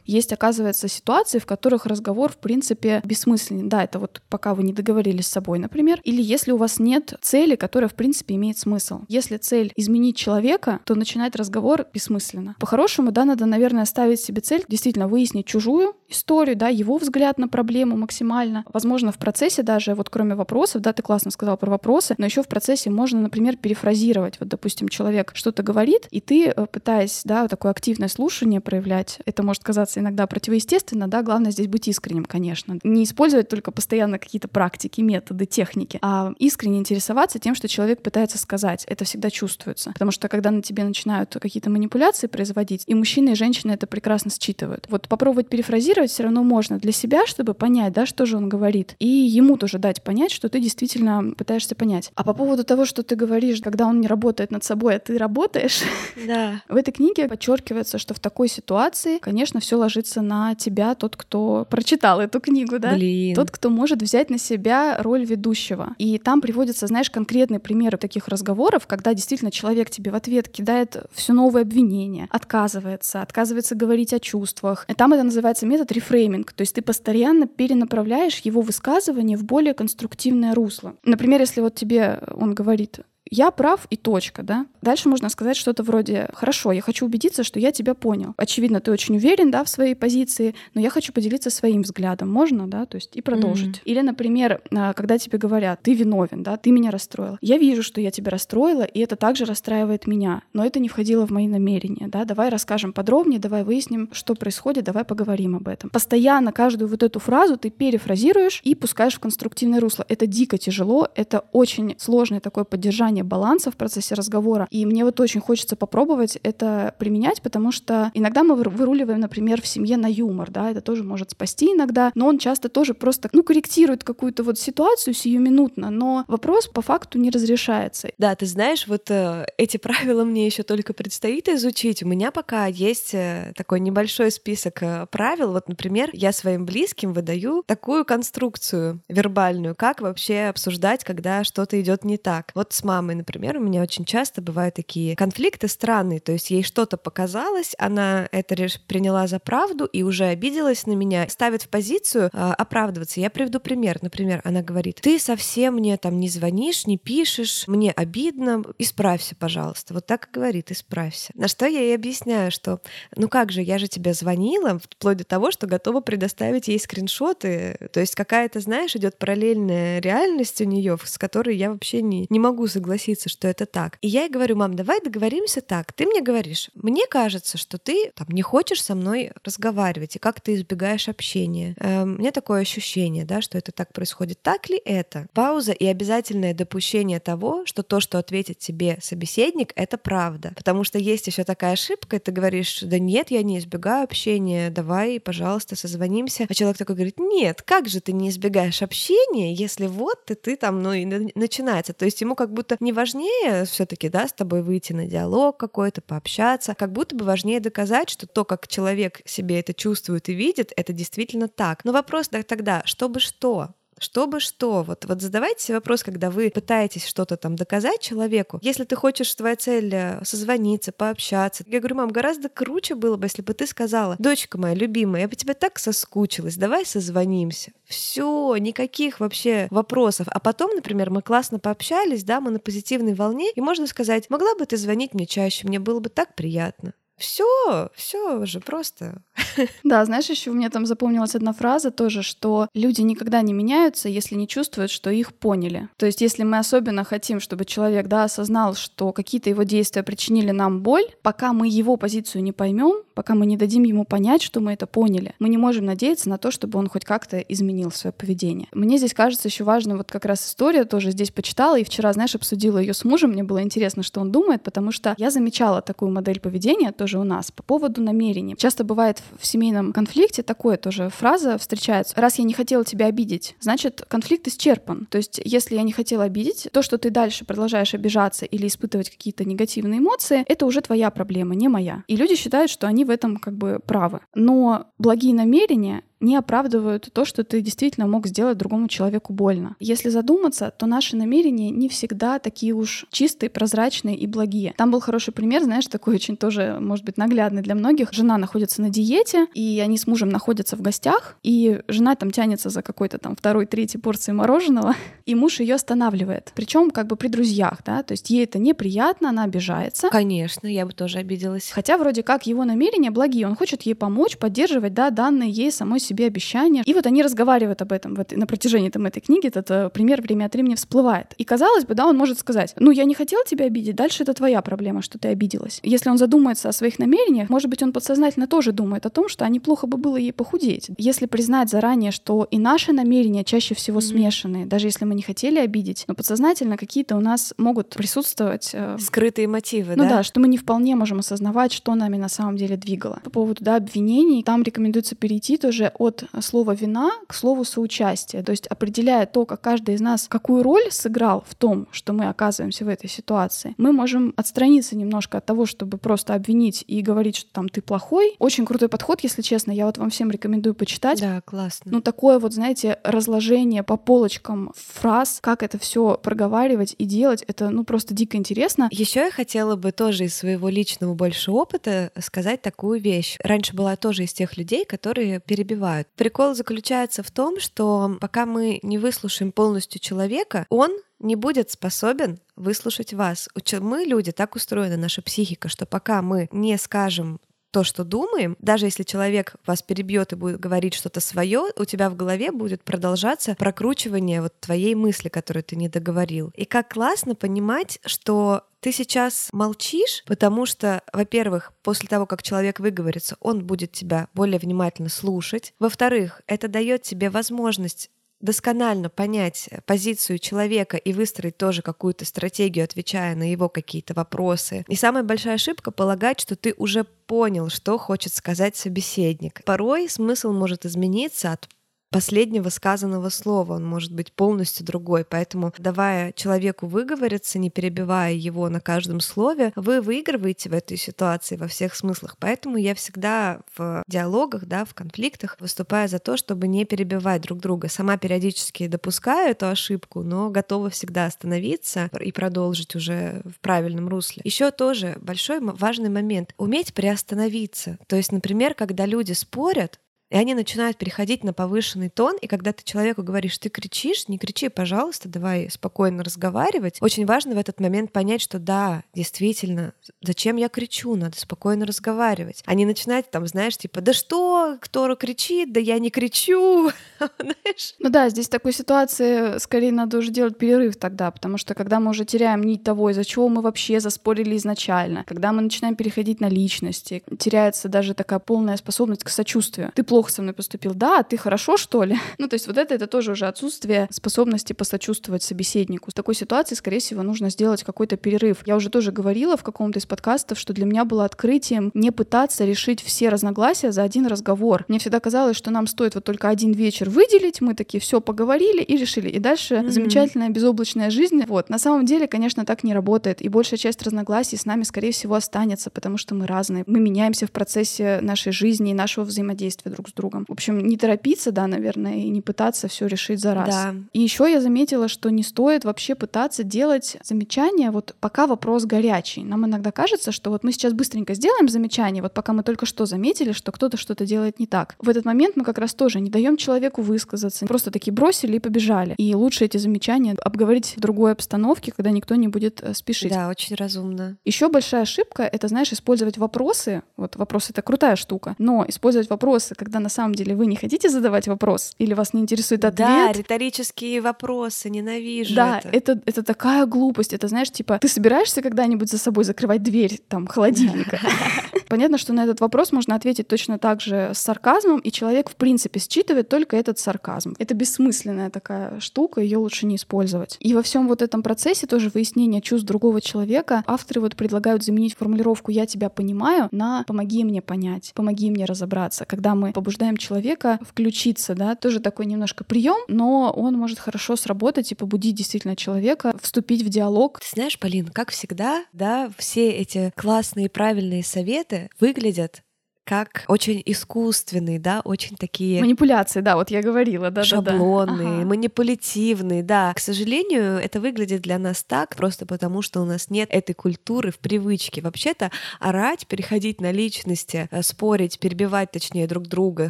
Есть, оказывается, ситуации, в которых разговор, в принципе, бессмысленен. Да, это вот пока вы не договорились с собой, например. Или если у вас нет цели, которая, в принципе, имеет смысл. Если цель изменить человека, то начинать разговор бессмысленно. По-хорошему, да, надо, наверное, ставить себе цель действительно выяснить чужую историю, да, его взгляд на проблему максимально. Возможно, в процессе даже, вот кроме вопросов, да, ты классно сказал про вопросы, но еще в процессе можно, например, перефразировать. Вот, допустим, человек что-то говорит, и ты, э, пытаясь, да, такое активное слушание проявлять, это это может казаться иногда противоестественно, да, главное здесь быть искренним, конечно. Не использовать только постоянно какие-то практики, методы, техники, а искренне интересоваться тем, что человек пытается сказать. Это всегда чувствуется. Потому что когда на тебе начинают какие-то манипуляции производить, и мужчины, и женщины это прекрасно считывают. Вот попробовать перефразировать все равно можно для себя, чтобы понять, да, что же он говорит, и ему тоже дать понять, что ты действительно пытаешься понять. А по поводу того, что ты говоришь, когда он не работает над собой, а ты работаешь, да. в этой книге подчеркивается, что в такой ситуации, конечно, все ложится на тебя, тот, кто прочитал эту книгу, да? Блин. Тот, кто может взять на себя роль ведущего. И там приводятся, знаешь, конкретные примеры таких разговоров, когда действительно человек тебе в ответ кидает все новые обвинения, отказывается, отказывается говорить о чувствах. И там это называется метод рефрейминг, то есть ты постоянно перенаправляешь его высказывание в более конструктивное русло. Например, если вот тебе он говорит, я прав и точка, да. Дальше можно сказать что-то вроде «Хорошо, я хочу убедиться, что я тебя понял. Очевидно, ты очень уверен, да, в своей позиции, но я хочу поделиться своим взглядом. Можно, да, то есть и продолжить». Mm-hmm. Или, например, а, когда тебе говорят «Ты виновен, да, ты меня расстроил». Я вижу, что я тебя расстроила, и это также расстраивает меня, но это не входило в мои намерения, да. Давай расскажем подробнее, давай выясним, что происходит, давай поговорим об этом. Постоянно каждую вот эту фразу ты перефразируешь и пускаешь в конструктивное русло. Это дико тяжело, это очень сложное такое поддержание баланса в процессе разговора. И мне вот очень хочется попробовать это применять, потому что иногда мы выруливаем, например, в семье на юмор, да, это тоже может спасти иногда, но он часто тоже просто, ну, корректирует какую-то вот ситуацию сиюминутно, но вопрос по факту не разрешается. Да, ты знаешь, вот э, эти правила мне еще только предстоит изучить. У меня пока есть э, такой небольшой список э, правил. Вот, например, я своим близким выдаю такую конструкцию вербальную, как вообще обсуждать, когда что-то идет не так. Вот с мамой, например, у меня очень часто бывают такие конфликты странные, то есть ей что-то показалось, она это приняла за правду и уже обиделась на меня, ставит в позицию э, оправдываться. Я приведу пример. Например, она говорит, ты совсем мне там не звонишь, не пишешь, мне обидно, исправься, пожалуйста. Вот так и говорит, исправься. На что я ей объясняю, что ну как же, я же тебе звонила, вплоть до того, что готова предоставить ей скриншоты. То есть какая-то, знаешь, идет параллельная реальность у нее, с которой я вообще не, не могу согласиться согласиться, что это так. И я ей говорю, мам, давай договоримся так. Ты мне говоришь, мне кажется, что ты там не хочешь со мной разговаривать, и как ты избегаешь общения. Э, у такое ощущение, да, что это так происходит. Так ли это? Пауза и обязательное допущение того, что то, что ответит тебе собеседник, это правда. Потому что есть еще такая ошибка, ты говоришь, да нет, я не избегаю общения, давай, пожалуйста, созвонимся. А человек такой говорит, нет, как же ты не избегаешь общения, если вот ты, ты там, ну и начинается. То есть ему как будто не важнее все-таки, да, с тобой выйти на диалог какой-то, пообщаться, как будто бы важнее доказать, что то, как человек себе это чувствует и видит, это действительно так. Но вопрос тогда, чтобы что? Чтобы что. Вот, вот задавайте себе вопрос, когда вы пытаетесь что-то там доказать человеку. Если ты хочешь, твоя цель э, созвониться, пообщаться. Я говорю, мам, гораздо круче было бы, если бы ты сказала, дочка моя любимая, я бы тебя так соскучилась, давай созвонимся. Все, никаких вообще вопросов. А потом, например, мы классно пообщались, да, мы на позитивной волне, и можно сказать, могла бы ты звонить мне чаще, мне было бы так приятно. Все, все же просто. Да, знаешь, еще у меня там запомнилась одна фраза тоже, что люди никогда не меняются, если не чувствуют, что их поняли. То есть, если мы особенно хотим, чтобы человек, да, осознал, что какие-то его действия причинили нам боль, пока мы его позицию не поймем, пока мы не дадим ему понять, что мы это поняли, мы не можем надеяться на то, чтобы он хоть как-то изменил свое поведение. Мне здесь кажется еще важно, вот как раз история тоже здесь почитала, и вчера, знаешь, обсудила ее с мужем, мне было интересно, что он думает, потому что я замечала такую модель поведения, тоже у нас по поводу намерений. Часто бывает в семейном конфликте такое тоже фраза встречается. Раз я не хотела тебя обидеть, значит конфликт исчерпан. То есть если я не хотела обидеть, то, что ты дальше продолжаешь обижаться или испытывать какие-то негативные эмоции, это уже твоя проблема, не моя. И люди считают, что они в этом как бы правы. Но благие намерения не оправдывают то, что ты действительно мог сделать другому человеку больно. Если задуматься, то наши намерения не всегда такие уж чистые, прозрачные и благие. Там был хороший пример, знаешь, такой очень тоже, может быть, наглядный для многих. Жена находится на диете, и они с мужем находятся в гостях, и жена там тянется за какой-то там второй, третьей порцией мороженого, и муж ее останавливает. Причем как бы при друзьях, да, то есть ей это неприятно, она обижается. Конечно, я бы тоже обиделась. Хотя вроде как его намерения благие, он хочет ей помочь, поддерживать, да, данные ей самой себе обещания. И вот они разговаривают об этом вот, на протяжении там, этой книги. Этот э, пример время от времени всплывает. И казалось бы, да, он может сказать, ну, я не хотел тебя обидеть, дальше это твоя проблема, что ты обиделась. Если он задумается о своих намерениях, может быть, он подсознательно тоже думает о том, что а неплохо бы было ей похудеть. Если признать заранее, что и наши намерения чаще всего mm-hmm. смешанные, даже если мы не хотели обидеть, но подсознательно какие-то у нас могут присутствовать... Э, Скрытые мотивы, ну, да? Ну да, что мы не вполне можем осознавать, что нами на самом деле двигало. По поводу да, обвинений, там рекомендуется перейти тоже от слова «вина» к слову «соучастие», то есть определяя то, как каждый из нас какую роль сыграл в том, что мы оказываемся в этой ситуации, мы можем отстраниться немножко от того, чтобы просто обвинить и говорить, что там ты плохой. Очень крутой подход, если честно, я вот вам всем рекомендую почитать. Да, классно. Ну, такое вот, знаете, разложение по полочкам фраз, как это все проговаривать и делать, это, ну, просто дико интересно. Еще я хотела бы тоже из своего личного больше опыта сказать такую вещь. Раньше была тоже из тех людей, которые перебивают. Прикол заключается в том, что пока мы не выслушаем полностью человека, он не будет способен выслушать вас. Мы, люди, так устроена наша психика, что пока мы не скажем то, что думаем, даже если человек вас перебьет и будет говорить что-то свое, у тебя в голове будет продолжаться прокручивание вот твоей мысли, которую ты не договорил. И как классно понимать, что ты сейчас молчишь, потому что, во-первых, после того, как человек выговорится, он будет тебя более внимательно слушать. Во-вторых, это дает тебе возможность досконально понять позицию человека и выстроить тоже какую-то стратегию, отвечая на его какие-то вопросы. И самая большая ошибка — полагать, что ты уже понял, что хочет сказать собеседник. Порой смысл может измениться от последнего сказанного слова, он может быть полностью другой. Поэтому, давая человеку выговориться, не перебивая его на каждом слове, вы выигрываете в этой ситуации во всех смыслах. Поэтому я всегда в диалогах, да, в конфликтах выступаю за то, чтобы не перебивать друг друга. Сама периодически допускаю эту ошибку, но готова всегда остановиться и продолжить уже в правильном русле. Еще тоже большой важный момент — уметь приостановиться. То есть, например, когда люди спорят, и они начинают переходить на повышенный тон, и когда ты человеку говоришь, ты кричишь, не кричи, пожалуйста, давай спокойно разговаривать. Очень важно в этот момент понять, что да, действительно, зачем я кричу, надо спокойно разговаривать. Не начинать там, знаешь, типа, да что, кто кричит, да я не кричу, знаешь? Ну да, здесь в такой ситуации скорее надо уже делать перерыв тогда, потому что когда мы уже теряем нить того, из-за чего мы вообще заспорили изначально, когда мы начинаем переходить на личности, теряется даже такая полная способность к сочувствию. Ты плохо плохо со мной поступил. Да, ты хорошо, что ли? Ну, то есть вот это, это тоже уже отсутствие способности посочувствовать собеседнику. В такой ситуации, скорее всего, нужно сделать какой-то перерыв. Я уже тоже говорила в каком-то из подкастов, что для меня было открытием не пытаться решить все разногласия за один разговор. Мне всегда казалось, что нам стоит вот только один вечер выделить, мы такие все поговорили и решили. И дальше mm-hmm. замечательная безоблачная жизнь. Вот. На самом деле, конечно, так не работает. И большая часть разногласий с нами, скорее всего, останется, потому что мы разные. Мы меняемся в процессе нашей жизни и нашего взаимодействия друг с другом. В общем, не торопиться, да, наверное, и не пытаться все решить за раз. Да. И еще я заметила, что не стоит вообще пытаться делать замечания, вот пока вопрос горячий. Нам иногда кажется, что вот мы сейчас быстренько сделаем замечание, вот пока мы только что заметили, что кто-то что-то делает не так. В этот момент мы как раз тоже не даем человеку высказаться, просто такие бросили и побежали. И лучше эти замечания обговорить в другой обстановке, когда никто не будет э, спешить. Да, очень разумно. Еще большая ошибка — это, знаешь, использовать вопросы. Вот вопросы — это крутая штука, но использовать вопросы, когда на самом деле вы не хотите задавать вопрос или вас не интересует ответ. Да, риторические вопросы, ненавижу да, это. это, это такая глупость. Это, знаешь, типа, ты собираешься когда-нибудь за собой закрывать дверь там холодильника? Понятно, что на этот вопрос можно ответить точно так же с сарказмом, и человек, в принципе, считывает только этот сарказм. Это бессмысленная такая штука, ее лучше не использовать. И во всем вот этом процессе тоже выяснения чувств другого человека авторы вот предлагают заменить формулировку «я тебя понимаю» на «помоги мне понять», «помоги мне разобраться». Когда мы побуждаем человека включиться, да, тоже такой немножко прием, но он может хорошо сработать и побудить действительно человека вступить в диалог. Ты знаешь, Полин, как всегда, да, все эти классные правильные советы выглядят как очень искусственные, да, очень такие... Манипуляции, да, вот я говорила, да, Шаблонные, да, да. Ага. манипулятивные, да. К сожалению, это выглядит для нас так, просто потому что у нас нет этой культуры в привычке. Вообще-то орать, переходить на личности, э, спорить, перебивать, точнее, друг друга,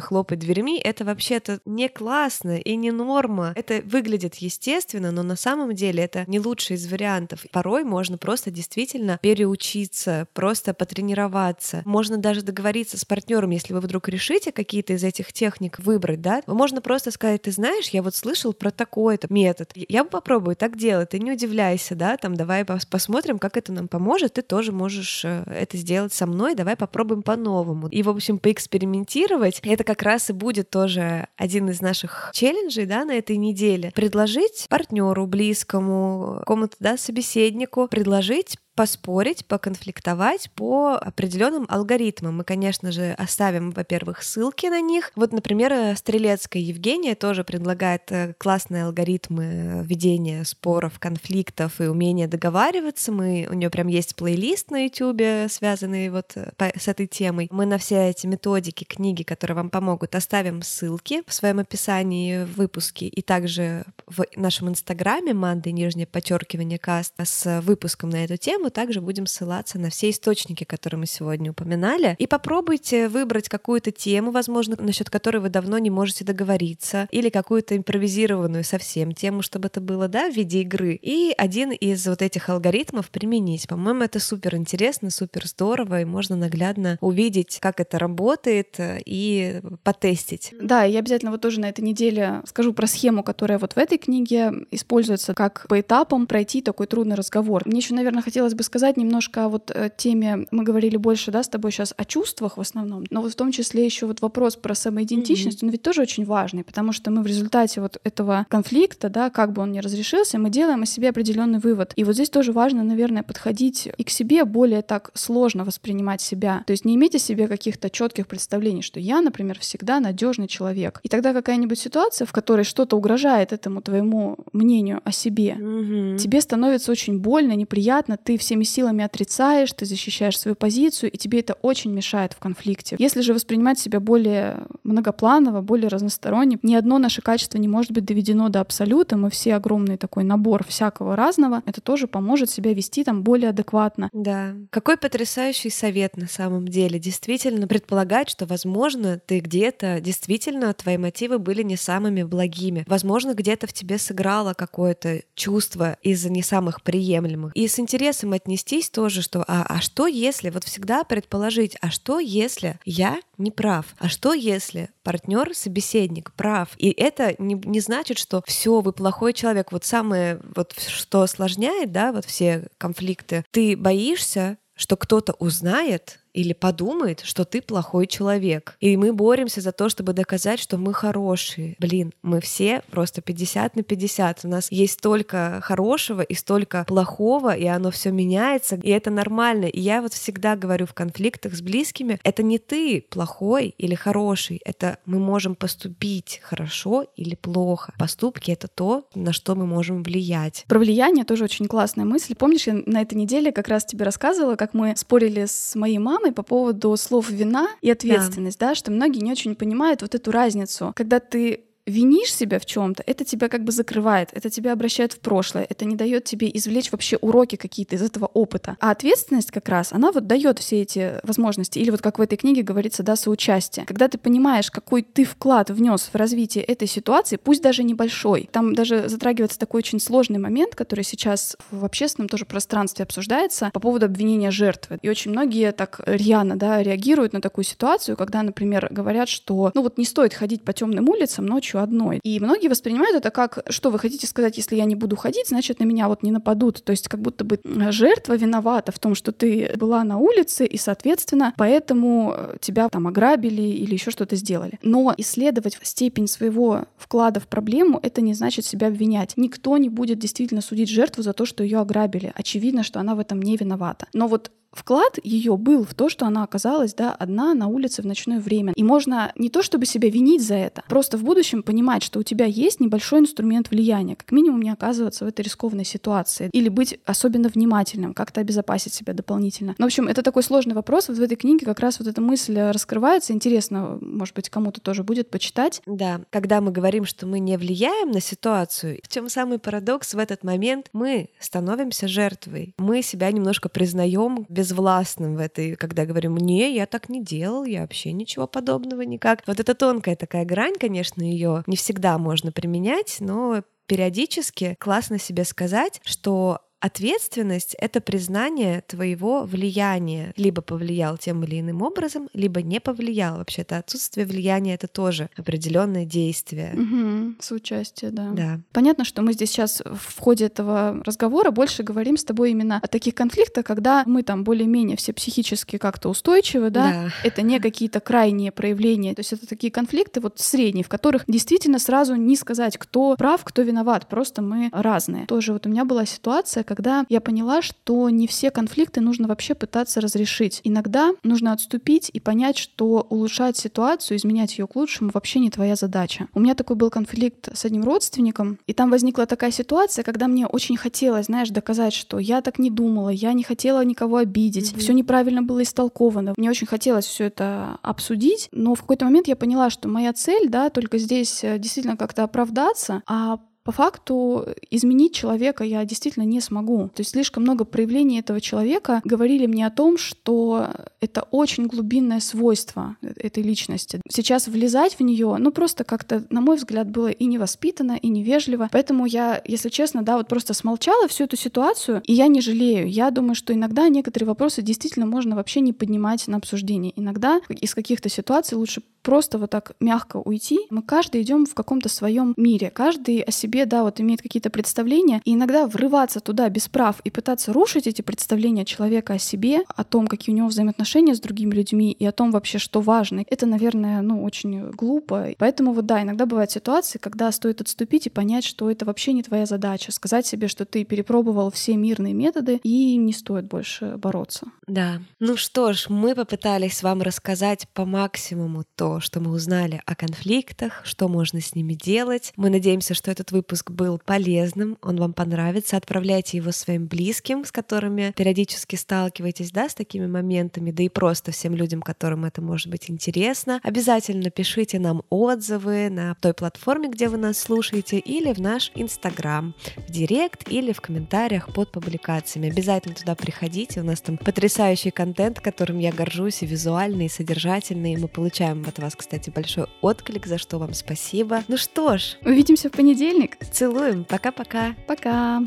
хлопать дверьми, это вообще-то не классно и не норма. Это выглядит естественно, но на самом деле это не лучший из вариантов. Порой можно просто действительно переучиться, просто потренироваться. Можно даже договориться с партнером, если вы вдруг решите какие-то из этих техник выбрать, да, можно просто сказать, ты знаешь, я вот слышал про такой-то метод, я попробую так делать, ты не удивляйся, да, там, давай посмотрим, как это нам поможет, ты тоже можешь э, это сделать со мной, давай попробуем по-новому. И, в общем, поэкспериментировать, это как раз и будет тоже один из наших челленджей, да, на этой неделе. Предложить партнеру близкому, какому-то, да, собеседнику, предложить поспорить, поконфликтовать по определенным алгоритмам. Мы, конечно же, оставим, во-первых, ссылки на них. Вот, например, Стрелецкая Евгения тоже предлагает э, классные алгоритмы ведения споров, конфликтов и умения договариваться. Мы, у нее прям есть плейлист на YouTube, связанный вот э, с этой темой. Мы на все эти методики, книги, которые вам помогут, оставим ссылки в своем описании в выпуске и также в нашем инстаграме манды нижнее подчеркивание каст с выпуском на эту тему также будем ссылаться на все источники, которые мы сегодня упоминали. И попробуйте выбрать какую-то тему, возможно, насчет которой вы давно не можете договориться, или какую-то импровизированную совсем тему, чтобы это было, да, в виде игры. И один из вот этих алгоритмов применить. По-моему, это супер интересно, супер здорово, и можно наглядно увидеть, как это работает, и потестить. Да, я обязательно вот тоже на этой неделе скажу про схему, которая вот в этой книге используется как по этапам пройти такой трудный разговор. Мне еще, наверное, хотелось бы бы сказать немножко о вот э, теме, мы говорили больше, да, с тобой сейчас о чувствах в основном, но вот в том числе еще вот вопрос про самоидентичность, mm-hmm. он ведь тоже очень важный, потому что мы в результате вот этого конфликта, да, как бы он ни разрешился, мы делаем о себе определенный вывод. И вот здесь тоже важно, наверное, подходить и к себе более так сложно воспринимать себя. То есть не иметь о себе каких-то четких представлений, что я, например, всегда надежный человек. И тогда какая-нибудь ситуация, в которой что-то угрожает этому твоему мнению о себе, mm-hmm. тебе становится очень больно, неприятно, ты всеми силами отрицаешь, ты защищаешь свою позицию, и тебе это очень мешает в конфликте. Если же воспринимать себя более многопланово, более разносторонне, ни одно наше качество не может быть доведено до абсолюта, мы все огромный такой набор всякого разного, это тоже поможет себя вести там более адекватно. Да. Какой потрясающий совет на самом деле. Действительно предполагать, что, возможно, ты где-то, действительно, твои мотивы были не самыми благими. Возможно, где-то в тебе сыграло какое-то чувство из-за не самых приемлемых. И с интересом отнестись тоже, что а, а что если, вот всегда предположить, а что если я не прав, а что если партнер, собеседник прав, и это не, не значит, что все, вы плохой человек. Вот самое, вот что осложняет, да, вот все конфликты, ты боишься, что кто-то узнает, или подумает, что ты плохой человек. И мы боремся за то, чтобы доказать, что мы хорошие. Блин, мы все просто 50 на 50. У нас есть столько хорошего и столько плохого, и оно все меняется, и это нормально. И я вот всегда говорю в конфликтах с близкими, это не ты плохой или хороший, это мы можем поступить хорошо или плохо. Поступки — это то, на что мы можем влиять. Про влияние тоже очень классная мысль. Помнишь, я на этой неделе как раз тебе рассказывала, как мы спорили с моей мамой, мамой по поводу слов вина и ответственность, да, да что многие не очень понимают вот эту разницу. Когда ты винишь себя в чем-то, это тебя как бы закрывает, это тебя обращает в прошлое, это не дает тебе извлечь вообще уроки какие-то из этого опыта. А ответственность как раз, она вот дает все эти возможности. Или вот как в этой книге говорится, да, соучастие. Когда ты понимаешь, какой ты вклад внес в развитие этой ситуации, пусть даже небольшой. Там даже затрагивается такой очень сложный момент, который сейчас в общественном тоже пространстве обсуждается по поводу обвинения жертвы. И очень многие так рьяно, да, реагируют на такую ситуацию, когда, например, говорят, что, ну вот не стоит ходить по темным улицам ночью одной. И многие воспринимают это как, что вы хотите сказать, если я не буду ходить, значит, на меня вот не нападут. То есть как будто бы жертва виновата в том, что ты была на улице, и, соответственно, поэтому э, тебя там ограбили или еще что-то сделали. Но исследовать степень своего вклада в проблему, это не значит себя обвинять. Никто не будет действительно судить жертву за то, что ее ограбили. Очевидно, что она в этом не виновата. Но вот вклад ее был в то, что она оказалась да, одна на улице в ночное время. И можно не то чтобы себя винить за это, просто в будущем понимать, что у тебя есть небольшой инструмент влияния, как минимум не оказываться в этой рискованной ситуации, или быть особенно внимательным, как-то обезопасить себя дополнительно. Ну, в общем, это такой сложный вопрос. Вот в этой книге как раз вот эта мысль раскрывается. Интересно, может быть, кому-то тоже будет почитать. Да, когда мы говорим, что мы не влияем на ситуацию, в чем самый парадокс в этот момент? Мы становимся жертвой. Мы себя немножко признаем безвластным в этой, когда говорим, не, я так не делал, я вообще ничего подобного никак. Вот это тонкая такая грань, конечно, ее не всегда можно применять, но периодически классно себе сказать, что ответственность — это признание твоего влияния. Либо повлиял тем или иным образом, либо не повлиял. Вообще-то отсутствие влияния — это тоже определенное действие. Угу, соучастие, да. Да. Понятно, что мы здесь сейчас в ходе этого разговора больше говорим с тобой именно о таких конфликтах, когда мы там более-менее все психически как-то устойчивы, да? Да. Это не какие-то крайние проявления. То есть это такие конфликты вот средние, в которых действительно сразу не сказать, кто прав, кто виноват. Просто мы разные. Тоже вот у меня была ситуация, когда я поняла, что не все конфликты нужно вообще пытаться разрешить. Иногда нужно отступить и понять, что улучшать ситуацию, изменять ее к лучшему вообще не твоя задача. У меня такой был конфликт с одним родственником, и там возникла такая ситуация, когда мне очень хотелось, знаешь, доказать, что я так не думала, я не хотела никого обидеть, mm-hmm. все неправильно было истолковано. Мне очень хотелось все это обсудить, но в какой-то момент я поняла, что моя цель, да, только здесь э, действительно как-то оправдаться, а по факту изменить человека я действительно не смогу. То есть слишком много проявлений этого человека говорили мне о том, что это очень глубинное свойство этой личности. Сейчас влезать в нее, ну просто как-то, на мой взгляд, было и невоспитанно, и невежливо. Поэтому я, если честно, да, вот просто смолчала всю эту ситуацию, и я не жалею. Я думаю, что иногда некоторые вопросы действительно можно вообще не поднимать на обсуждение. Иногда из каких-то ситуаций лучше просто вот так мягко уйти. Мы каждый идем в каком-то своем мире, каждый о себе, да, вот имеет какие-то представления, и иногда врываться туда без прав и пытаться рушить эти представления человека о себе, о том, какие у него взаимоотношения с другими людьми и о том вообще, что важно, это, наверное, ну, очень глупо. Поэтому вот да, иногда бывают ситуации, когда стоит отступить и понять, что это вообще не твоя задача, сказать себе, что ты перепробовал все мирные методы и не стоит больше бороться. Да. Ну что ж, мы попытались вам рассказать по максимуму то, что мы узнали о конфликтах, что можно с ними делать. Мы надеемся, что этот выпуск был полезным, он вам понравится. Отправляйте его своим близким, с которыми периодически сталкиваетесь, да, с такими моментами, да и просто всем людям, которым это может быть интересно. Обязательно пишите нам отзывы на той платформе, где вы нас слушаете, или в наш Инстаграм, в Директ или в комментариях под публикациями. Обязательно туда приходите, у нас там потрясающий контент, которым я горжусь, и визуальный, и содержательный, и мы получаем у вас, кстати, большой отклик, за что вам спасибо. Ну что ж, увидимся в понедельник. Целуем. Пока-пока. Пока. -пока.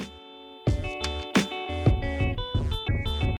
Пока.